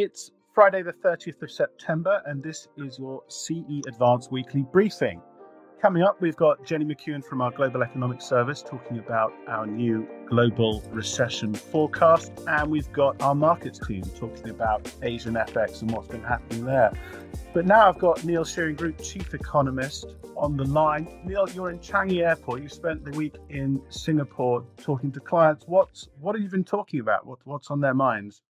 It's Friday, the 30th of September, and this is your CE Advanced Weekly Briefing. Coming up, we've got Jenny McKeown from our Global Economic Service talking about our new global recession forecast, and we've got our markets team talking about Asian FX and what's been happening there. But now I've got Neil Shearing Group Chief Economist on the line. Neil, you're in Changi Airport. You spent the week in Singapore talking to clients. What's what have you been talking about? What, what's on their minds?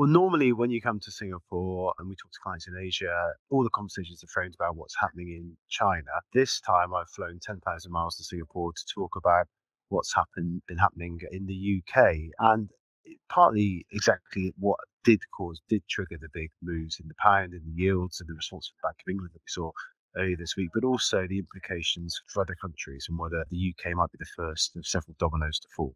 Well, normally when you come to Singapore and we talk to clients in Asia, all the conversations are framed about what's happening in China. This time I've flown 10,000 miles to Singapore to talk about what's happened, been happening in the UK. And partly exactly what did cause, did trigger the big moves in the pound and the yields and the response of the Bank of England that we saw earlier this week, but also the implications for other countries and whether the UK might be the first of several dominoes to fall.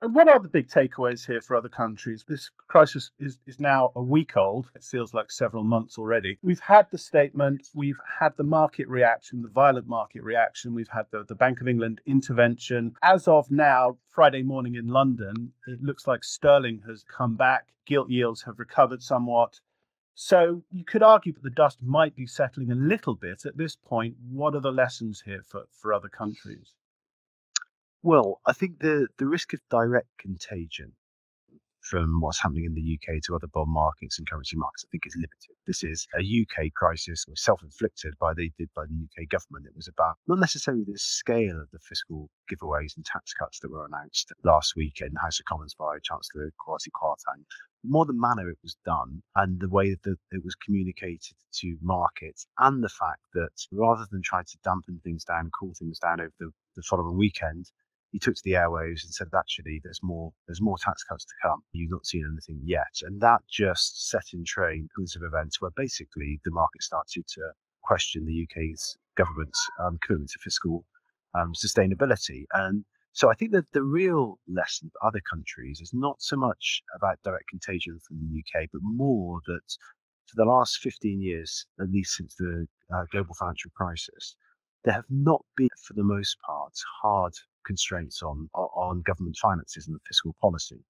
And what are the big takeaways here for other countries? This crisis is, is now a week old. It feels like several months already. We've had the statement, we've had the market reaction, the violent market reaction, we've had the, the Bank of England intervention. As of now, Friday morning in London, it looks like sterling has come back, gilt yields have recovered somewhat. So you could argue that the dust might be settling a little bit at this point. What are the lessons here for, for other countries? Well, I think the the risk of direct contagion from what's happening in the UK to other bond markets and currency markets, I think is limited. This is a UK crisis was self-inflicted by the by the UK government. It was about not necessarily the scale of the fiscal giveaways and tax cuts that were announced last week in the House of Commons by Chancellor Kwasi Kwarteng, more the manner it was done and the way that it was communicated to markets, and the fact that rather than try to dampen things down, cool things down over the, the following weekend, he took to the airwaves and said, actually, there's more, there's more tax cuts to come. You've not seen anything yet. And that just set in train sequence of events where basically the market started to question the UK's government's um, commitment to fiscal um, sustainability. And so I think that the real lesson for other countries is not so much about direct contagion from the UK, but more that for the last 15 years, at least since the uh, global financial crisis, there have not been, for the most part, hard constraints on on government finances and fiscal policy.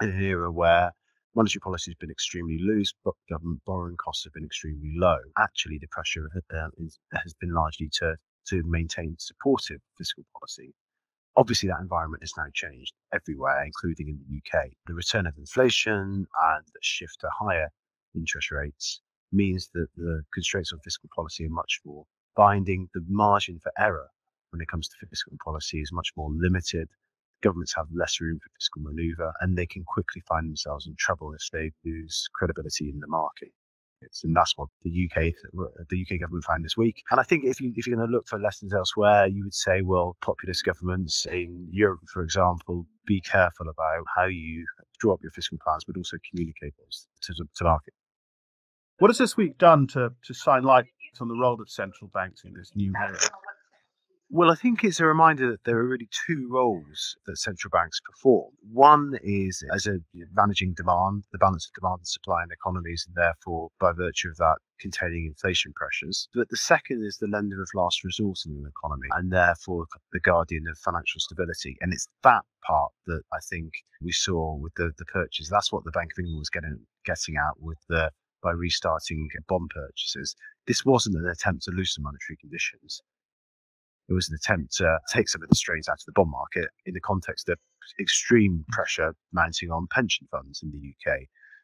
In an era where monetary policy has been extremely loose, but government borrowing costs have been extremely low. Actually, the pressure has been largely to to maintain supportive fiscal policy. Obviously, that environment has now changed everywhere, including in the UK. The return of inflation and the shift to higher interest rates means that the constraints on fiscal policy are much more binding. The margin for error when it comes to fiscal policy is much more limited. Governments have less room for fiscal maneuver, and they can quickly find themselves in trouble if they lose credibility in the market. And that's what the UK the UK government found this week. And I think if you if you're going to look for lessons elsewhere, you would say, well, populist governments in Europe, for example, be careful about how you draw up your fiscal plans, but also communicate those to the market. What has this week done to to shine light on the role of central banks in this new era? Well, I think it's a reminder that there are really two roles that central banks perform. One is as a managing demand, the balance of demand and supply in economies, and therefore, by virtue of that, containing inflation pressures. But the second is the lender of last resort in an economy, and therefore the guardian of financial stability. And it's that part that I think we saw with the, the purchase. That's what the Bank of England was getting getting at with the by restarting bond purchases. This wasn't an attempt to loosen monetary conditions it was an attempt to take some of the strains out of the bond market in the context of extreme pressure mounting on pension funds in the UK.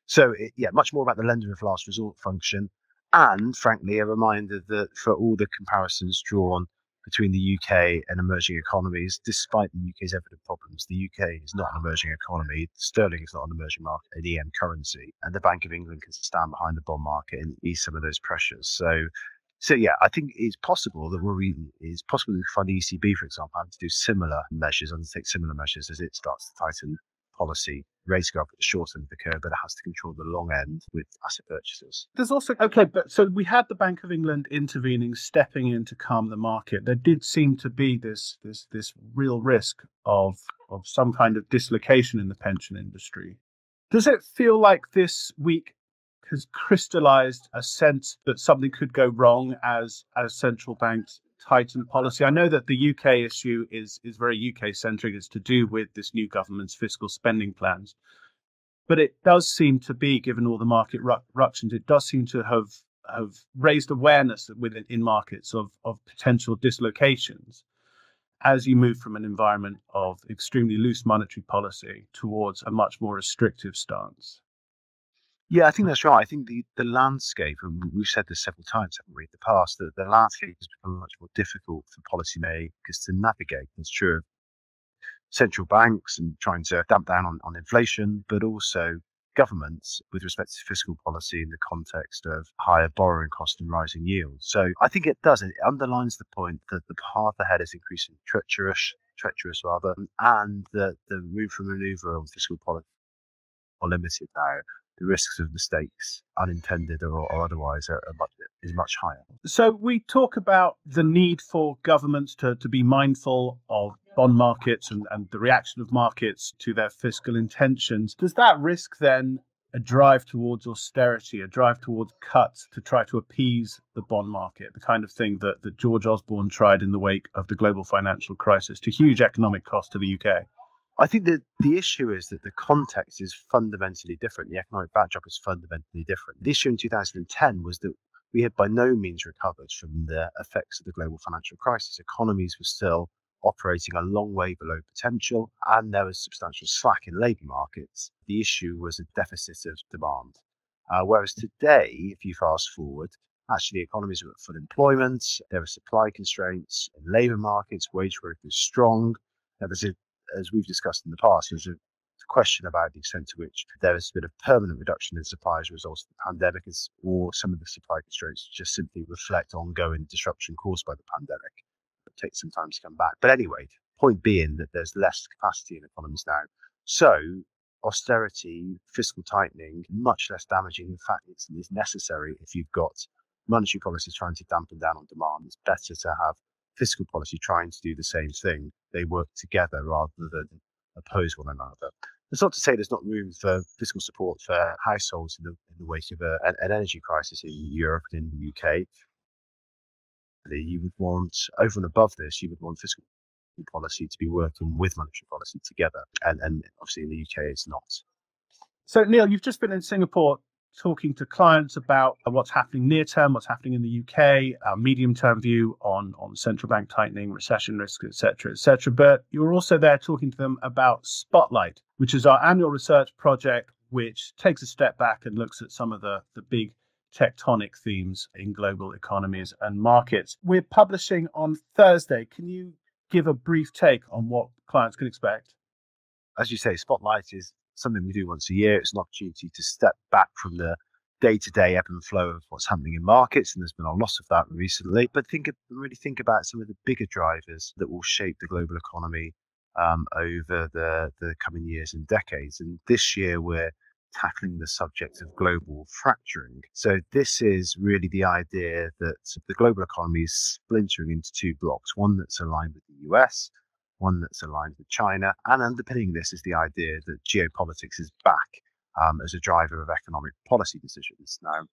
So, it, yeah, much more about the lender of last resort function, and frankly, a reminder that for all the comparisons drawn between the UK and emerging economies, despite the UK's evident problems, the UK is not an emerging economy. Sterling is not an emerging market, an EM currency, and the Bank of England can stand behind the bond market and ease some of those pressures. So so yeah, I think it's possible that we're it's possible to find the ECB, for example, to do similar measures, undertake similar measures as it starts to tighten policy. Rates go up at the short end of the curve, but it has to control the long end with asset purchases. There's also okay, but so we had the Bank of England intervening, stepping in to calm the market. There did seem to be this this this real risk of of some kind of dislocation in the pension industry. Does it feel like this week has crystallized a sense that something could go wrong as as central banks tighten policy. I know that the UK issue is is very UK centric. It's to do with this new government's fiscal spending plans. But it does seem to be, given all the market ructions, it does seem to have have raised awareness within in markets of, of potential dislocations as you move from an environment of extremely loose monetary policy towards a much more restrictive stance. Yeah, I think that's right. I think the, the landscape, and we've said this several times, haven't we, in the past, that the landscape has become much more difficult for policymakers to navigate. It's true of central banks and trying to damp down on, on inflation, but also governments with respect to fiscal policy in the context of higher borrowing costs and rising yields. So I think it does. It underlines the point that the path ahead is increasingly treacherous, treacherous rather, and that the room for manoeuvre on fiscal policy are limited now. The risks of mistakes, unintended or, or otherwise, are, are much, is much higher. So we talk about the need for governments to, to be mindful of bond markets and, and the reaction of markets to their fiscal intentions. Does that risk then a drive towards austerity, a drive towards cuts to try to appease the bond market, the kind of thing that, that George Osborne tried in the wake of the global financial crisis to huge economic cost to the UK? I think that the issue is that the context is fundamentally different. The economic backdrop is fundamentally different. The issue in 2010 was that we had by no means recovered from the effects of the global financial crisis. Economies were still operating a long way below potential, and there was substantial slack in labour markets. The issue was a deficit of demand. Uh, whereas today, if you fast forward, actually economies are at full employment, there are supply constraints in labour markets, wage growth is strong. There was a, as we've discussed in the past, there's a question about the extent to which there has been a permanent reduction in supply as a result of the pandemic, or some of the supply constraints just simply reflect ongoing disruption caused by the pandemic It takes some time to come back. But anyway, point being that there's less capacity in economies now. So austerity, fiscal tightening, much less damaging. In fact, it's, it's necessary if you've got monetary policy trying to dampen down on demand. It's better to have fiscal policy trying to do the same thing. They work together rather than oppose one another. It's not to say there's not room for fiscal support for households in the, in the wake of a, an, an energy crisis in Europe and in the UK you would want, over and above this, you would want fiscal policy to be working with monetary policy together. And, and obviously in the UK, it's not. So, Neil, you've just been in Singapore talking to clients about uh, what's happening near term, what's happening in the UK, our medium term view on, on central bank tightening, recession risk, etc., etc. But you were also there talking to them about Spotlight, which is our annual research project, which takes a step back and looks at some of the, the big tectonic themes in global economies and markets. We're publishing on Thursday. Can you give a brief take on what clients can expect? As you say, Spotlight is something we do once a year. It's an opportunity to step back from the day-to-day ebb and flow of what's happening in markets, and there's been a lot of that recently. But think, really think about some of the bigger drivers that will shape the global economy um, over the the coming years and decades. And this year, we're tackling the subject of global fracturing. So, this is really the idea that the global economy is splintering into two blocks one that's aligned with the US, one that's aligned with China. And underpinning this is the idea that geopolitics is back um, as a driver of economic policy decisions. Now,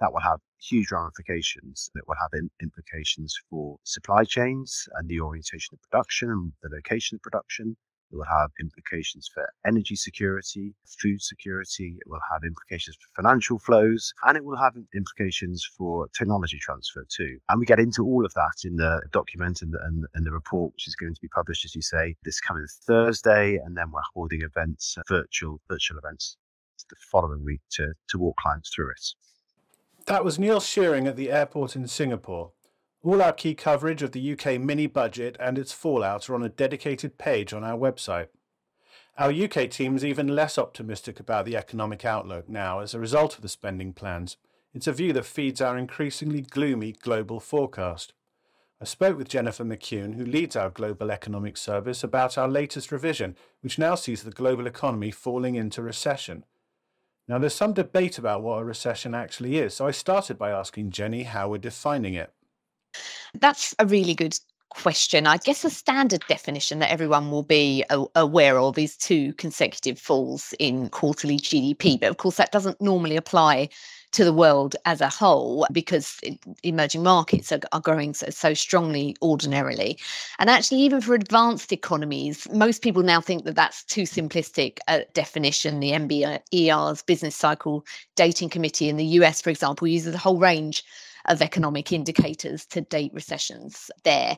that will have huge ramifications. It will have in, implications for supply chains and the orientation of production and the location of production. It will have implications for energy security, food security. It will have implications for financial flows, and it will have implications for technology transfer too. And we get into all of that in the document and the, and, and the report, which is going to be published, as you say, this coming Thursday. And then we're holding events, uh, virtual virtual events, the following week to to walk clients through it. That was Neil Shearing at the airport in Singapore. All our key coverage of the UK mini budget and its fallout are on a dedicated page on our website. Our UK team is even less optimistic about the economic outlook now as a result of the spending plans. It's a view that feeds our increasingly gloomy global forecast. I spoke with Jennifer McKeown, who leads our Global Economic Service, about our latest revision, which now sees the global economy falling into recession. Now, there's some debate about what a recession actually is, so I started by asking Jenny how we're defining it. That's a really good question. I guess a standard definition that everyone will be aware of is two consecutive falls in quarterly GDP. But of course, that doesn't normally apply to the world as a whole because emerging markets are, are growing so, so strongly ordinarily. And actually, even for advanced economies, most people now think that that's too simplistic a definition. The NBER's business cycle dating committee in the US, for example, uses a whole range of economic indicators to date recessions there.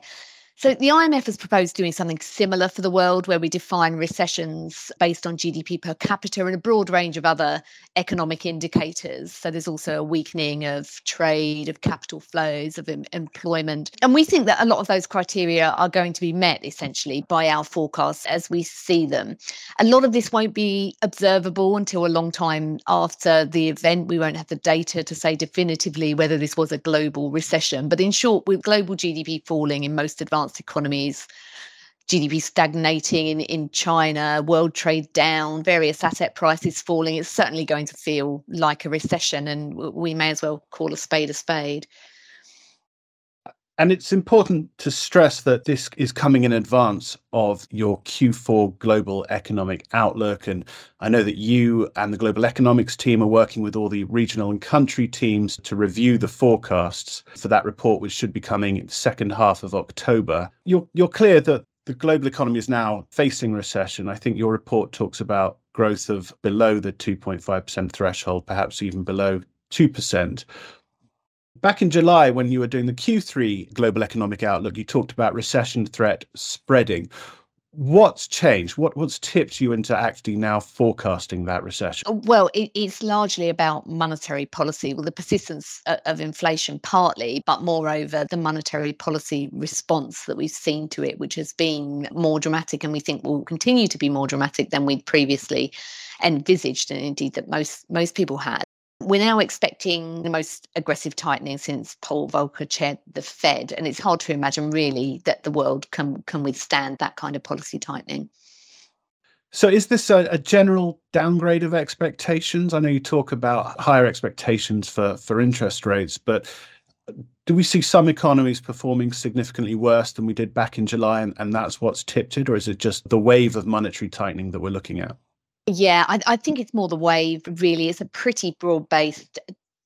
So the IMF has proposed doing something similar for the world where we define recessions based on GDP per capita and a broad range of other economic indicators. So there's also a weakening of trade, of capital flows, of em- employment. And we think that a lot of those criteria are going to be met essentially by our forecasts as we see them. A lot of this won't be observable until a long time after the event. We won't have the data to say definitively whether this was a global recession. But in short, with global GDP falling in most advanced advanced economies, GDP stagnating in, in China, world trade down, various asset prices falling, it's certainly going to feel like a recession, and we may as well call a spade a spade. And it's important to stress that this is coming in advance of your Q4 global economic outlook. And I know that you and the global economics team are working with all the regional and country teams to review the forecasts for that report, which should be coming in the second half of October. You're, you're clear that the global economy is now facing recession. I think your report talks about growth of below the 2.5% threshold, perhaps even below 2%. Back in July, when you were doing the Q3 Global Economic Outlook, you talked about recession threat spreading. What's changed? What what's tipped you into actually now forecasting that recession? Uh, well, it, it's largely about monetary policy. Well, the persistence of inflation partly, but moreover, the monetary policy response that we've seen to it, which has been more dramatic, and we think will continue to be more dramatic than we'd previously envisaged, and indeed that most most people had. We're now expecting the most aggressive tightening since Paul Volcker chaired the Fed, and it's hard to imagine really that the world can can withstand that kind of policy tightening. So, is this a, a, general downgrade of expectations? I know you talk about higher expectations for for interest rates, but do we see some economies performing significantly worse than we did back in July, and, and that's what's tipped it, or is it just the wave of monetary tightening that we're looking at? Yeah, I, I think it's more the wave, really. It's a pretty broad based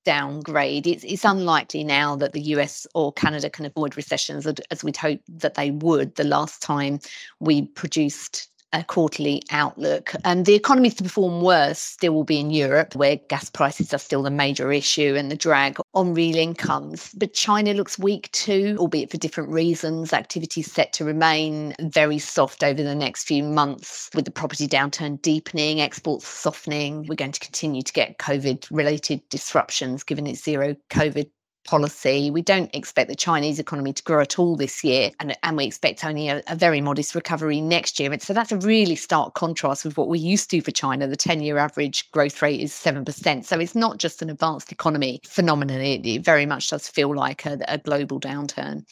downgrade. It's, it's unlikely now that the US or Canada can avoid recessions as we'd hoped that they would the last time we produced a quarterly outlook. And the economies to perform worse still will be in Europe, where gas prices are still the major issue and the drag on real incomes. But China looks weak too, albeit for different reasons. Activity is set to remain very soft over the next few months, with the property downturn deepening, exports softening. We're going to continue to get COVID related disruptions given its zero COVID policy. We don't expect the Chinese economy to grow at all this year, and, and we expect only a, a, very modest recovery next year. And so that's a really stark contrast with what we used to for China. The 10 year average growth rate is 7%. So it's not just an advanced economy phenomenon, it, it very much does feel like a, a global downturn.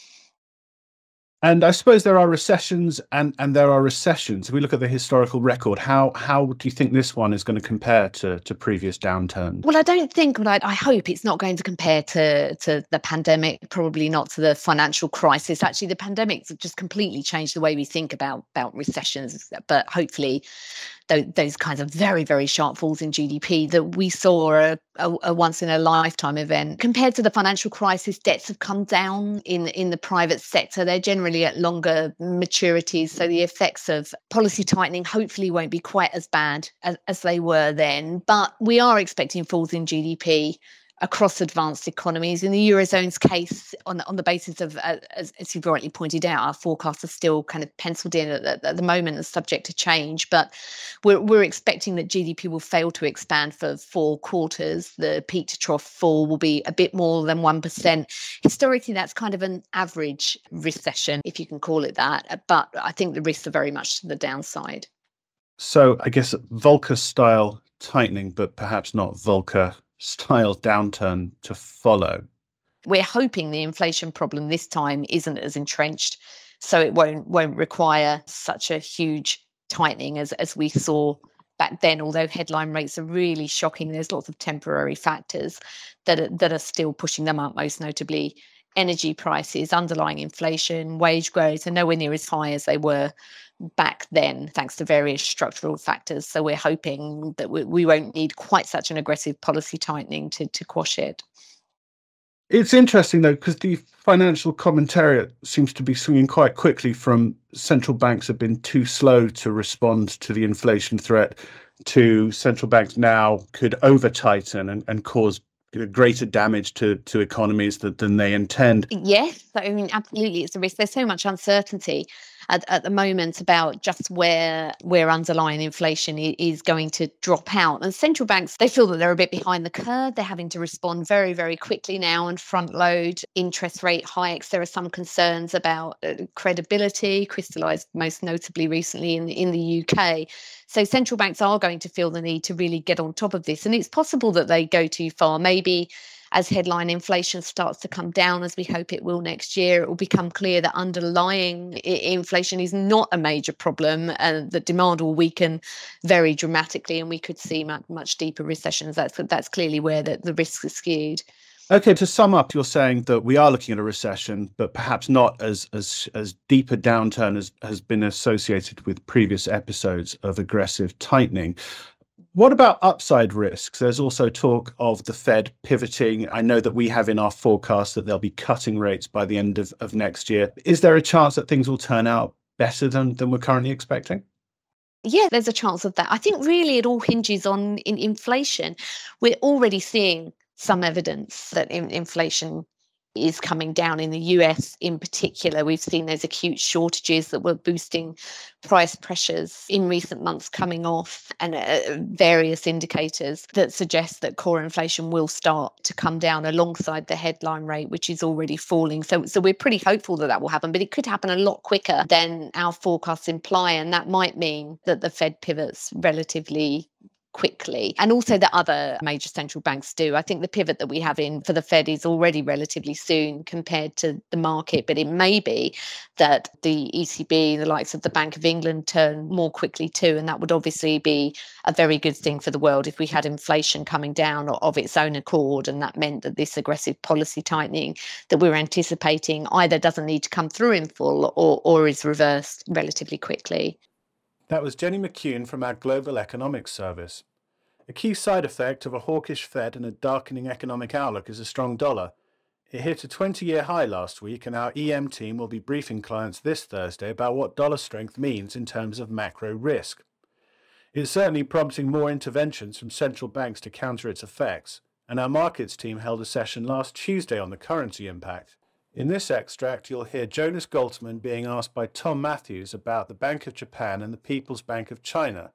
And I suppose there are recessions and, and there are recessions. If we look at the historical record, how how do you think this one is going to compare to, to previous downturns? Well, I don't think, I, I hope it's not going to compare to, to the pandemic, probably not to the financial crisis. Actually, the pandemic just completely changed the way we think about, about recessions. But hopefully, those, kinds of very, very sharp falls in GDP that we saw a, a, a once in a lifetime event. Compared to the financial crisis, debts have come down in, in the private sector. They're generally at longer maturities. So the effects of policy tightening hopefully won't be quite as bad as, as they were then. But we are expecting falls in GDP across advanced economies. In the Eurozone's case, on, on the basis of, uh, as, as, you've rightly pointed out, our forecasts are still kind of penciled in at, at the moment and subject to change. But we're, we're expecting that GDP will fail to expand for four quarters. The peak to trough fall will be a bit more than 1%. Historically, that's kind of an average recession, if you can call it that. But I think the risks are very much to the downside. So I guess Volcker style tightening, but perhaps not Volcker style downturn to follow? We're hoping the inflation problem this time isn't as entrenched, so it won't won't require such a huge tightening as as we saw back then. Although headline rates are really shocking, there's lots of temporary factors that are, that are still pushing them up. Most notably, energy prices, underlying inflation, wage growth are nowhere near as high as they were back then, thanks to various structural factors. So we're hoping that we, we won't need quite such an aggressive policy tightening to, to quash it. It's interesting though, because the financial commentariat seems to be swinging quite quickly from central banks have been too slow to respond to the inflation threat to central banks now could over tighten and, and cause greater damage to to economies that, than they intend. Yes, I mean absolutely, it's a risk. There's so much uncertainty at, at the moment about just where where underlying inflation is going to drop out. And central banks they feel that they're a bit behind the curve. They're having to respond very very quickly now and front load interest rate hikes. There are some concerns about uh, credibility, crystallised most notably recently in in the UK. So central banks are going to feel the need to really get on top of this, and it's possible that they go too far. Maybe as headline inflation starts to come down, as we hope it will next year, it will become clear that underlying inflation is not a major problem and that demand will weaken very dramatically and we could see much, much deeper recessions. That's, that's clearly where the, the risks are skewed. Okay, to sum up, you're saying that we are looking at a recession, but perhaps not as as as deep a downturn as has been associated with previous episodes of aggressive tightening. What about upside risks? There's also talk of the Fed pivoting. I know that we have in our forecast that they'll be cutting rates by the end of, of next year. Is there a chance that things will turn out better than, than we're currently expecting? Yeah, there's a chance of that. I think really it all hinges on in inflation. We're already seeing some evidence that in, inflation is coming down in the US in particular. We've seen those acute shortages that were boosting price pressures in recent months coming off, and uh, various indicators that suggest that core inflation will start to come down alongside the headline rate, which is already falling. So, so we're pretty hopeful that that will happen, but it could happen a lot quicker than our forecasts imply, and that might mean that the Fed pivots relatively quickly and also that other major central banks do. I think the pivot that we have in for the Fed is already relatively soon compared to the market, but it may be that the ECB, the likes of the Bank of England, turn more quickly too. And that would obviously be a very good thing for the world if we had inflation coming down of its own accord. And that meant that this aggressive policy tightening that we're anticipating either doesn't need to come through in full or, or is reversed relatively quickly. That was Jenny McKeown from our Global Economics Service. A key side effect of a hawkish Fed and a darkening economic outlook is a strong dollar. It hit a 20 year high last week, and our EM team will be briefing clients this Thursday about what dollar strength means in terms of macro risk. It's certainly prompting more interventions from central banks to counter its effects, and our markets team held a session last Tuesday on the currency impact. In this extract, you'll hear Jonas Goltermann being asked by Tom Matthews about the Bank of Japan and the People's Bank of China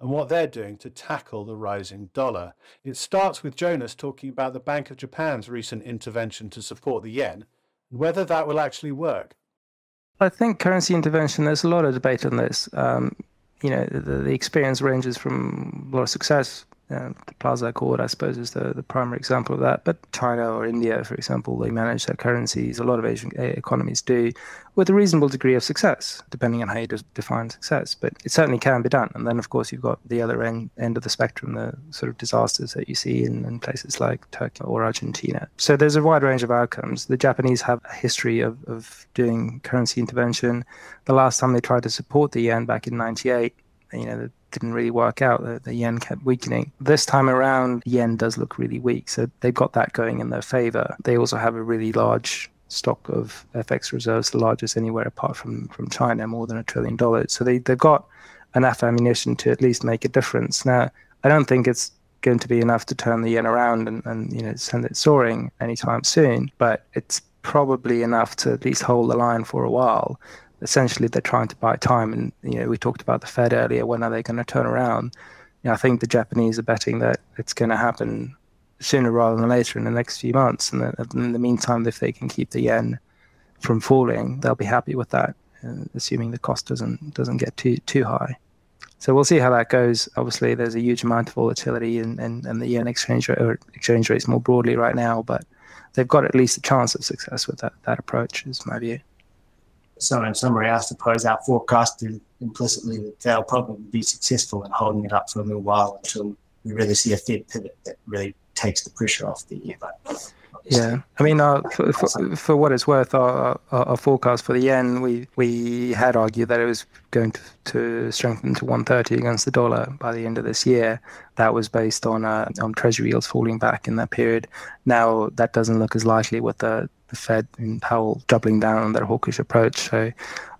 and what they're doing to tackle the rising dollar. It starts with Jonas talking about the Bank of Japan's recent intervention to support the yen and whether that will actually work. I think currency intervention, there's a lot of debate on this. Um, you know, the, the experience ranges from a lot of success uh, the Plaza Accord, I suppose, is the, the primary example of that. But China or India, for example, they manage their currencies. A lot of Asian eh, economies do, with a reasonable degree of success, depending on how you define success. But it certainly can be done. And then, of course, you've got the other end, end of the spectrum, the sort of disasters that you see in, in places like Turkey or Argentina. So there's a wide range of outcomes. The Japanese have a history of, of doing currency intervention. The last time they tried to support the yen back in 98, you know, didn't really work out. The, the, yen kept weakening. This time around, yen does look really weak. So they've got that going in their favor. They also have a really large stock of FX reserves, the largest anywhere apart from, from China, more than a trillion dollars. So they, they've got enough ammunition to at least make a difference. Now, I don't think it's going to be enough to turn the yen around and, and you know send it soaring anytime soon, but it's probably enough to at least hold the line for a while essentially they're trying to buy time. And you know, we talked about the Fed earlier. When are they going to turn around? You know, I think the Japanese are betting that it's going to happen sooner rather than later in the next few months. And in the meantime, if they can keep the yen from falling, they'll be happy with that, uh, assuming the cost doesn't doesn't get too too high. So we'll see how that goes. Obviously, there's a huge amount of volatility in, in, in the yen exchange rate or exchange rates more broadly right now, but they've got at least a chance of success with that that approach, is my view so in summary, I suppose our forecast is implicitly that they'll probably be successful in holding it up for a little while until we really see a Fed pivot that really takes the pressure off the but Yeah, I mean, uh, for, for, for, what it's worth, our, our, our, forecast for the yen, we we had argued that it was going to, to strengthen to 130 against the dollar by the end of this year. That was based on uh, on Treasury yields falling back in that period. Now that doesn't look as likely with the the Fed and Powell doubling down on their hawkish approach. So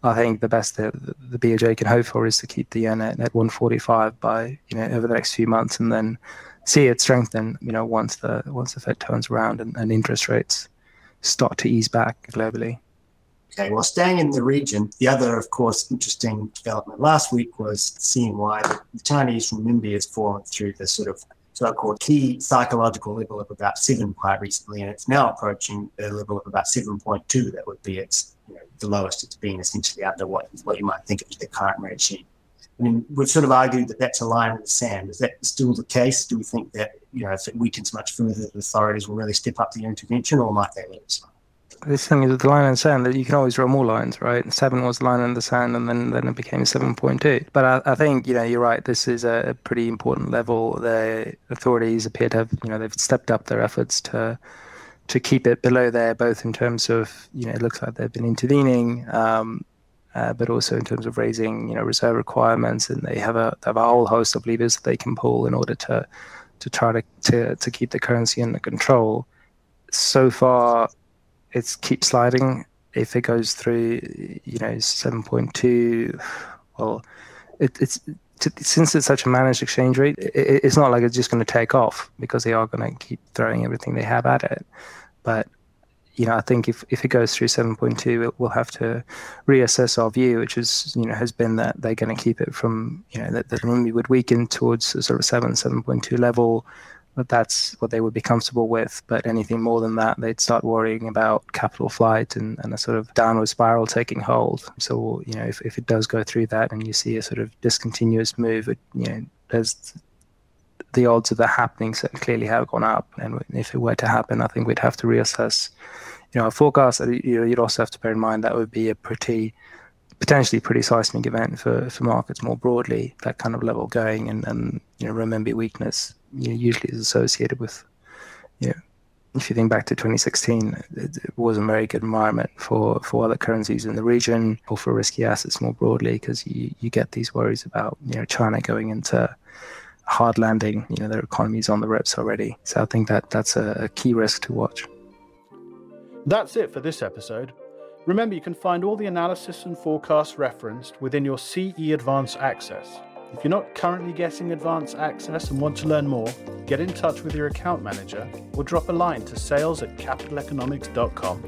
I think the best that the BOJ can hope for is to keep the yen at, at 145 by you know over the next few months, and then see it strengthen, you know, once the once the Fed turns around and, and interest rates start to ease back globally. Okay, well, staying in the region, the other, of course, interesting development last week was seeing why the Chinese renminbi has fallen through the sort of so-called key psychological level of about seven quite recently, and it's now approaching a level of about 7.2. That would be its you know, the lowest it's been essentially under what, what you might think of the current regime. I mean, we've sort of argued that that's a line in the sand. Is that still the case? Do we think that, you know, if it weakens much further, the authorities will really step up the intervention or might they let? This thing is the line in the sand that you can always draw more lines, right? Seven was the line in the sand, and then, then it became 7.2. But I, I think, you know, you're right. This is a pretty important level. The authorities appear to have, you know, they've stepped up their efforts to to keep it below there, both in terms of, you know, it looks like they've been intervening, um, uh, but also in terms of raising you know reserve requirements, and they have a have a whole host of levers that they can pull in order to to try to to, to keep the currency under control. So far, it's keep sliding. If it goes through, you know, seven point two, well, it, it's since it's such a managed exchange rate, it, it's not like it's just going to take off because they are going to keep throwing everything they have at it. But you know, I think if, if it goes through 7.2, we'll have to reassess our view, which is, you know, has been that they're going to keep it from, you know, that the renminbi would weaken towards a sort of 7, 7.2 level. But that's what they would be comfortable with. But anything more than that, they'd start worrying about capital flight and, and a sort of downward spiral taking hold. So, you know, if, if it does go through that and you see a sort of discontinuous move, it, you know, there's the odds of that happening clearly have gone up. And if it were to happen, I think we'd have to reassess you know, a forecast, you know, you'd also have to bear in mind that would be a pretty, potentially pretty seismic event for, for markets more broadly, that kind of level going. And, and you know, renminbi weakness you know, usually is associated with, you know, if you think back to 2016, it, it was a very good environment for, for other currencies in the region or for risky assets more broadly because you, you get these worries about, you know, China going into hard landing, you know, their economy's on the ropes already. So I think that that's a, a key risk to watch. That's it for this episode. Remember, you can find all the analysis and forecasts referenced within your CE Advanced Access. If you're not currently getting advanced access and want to learn more, get in touch with your account manager or drop a line to sales at capitaleconomics.com.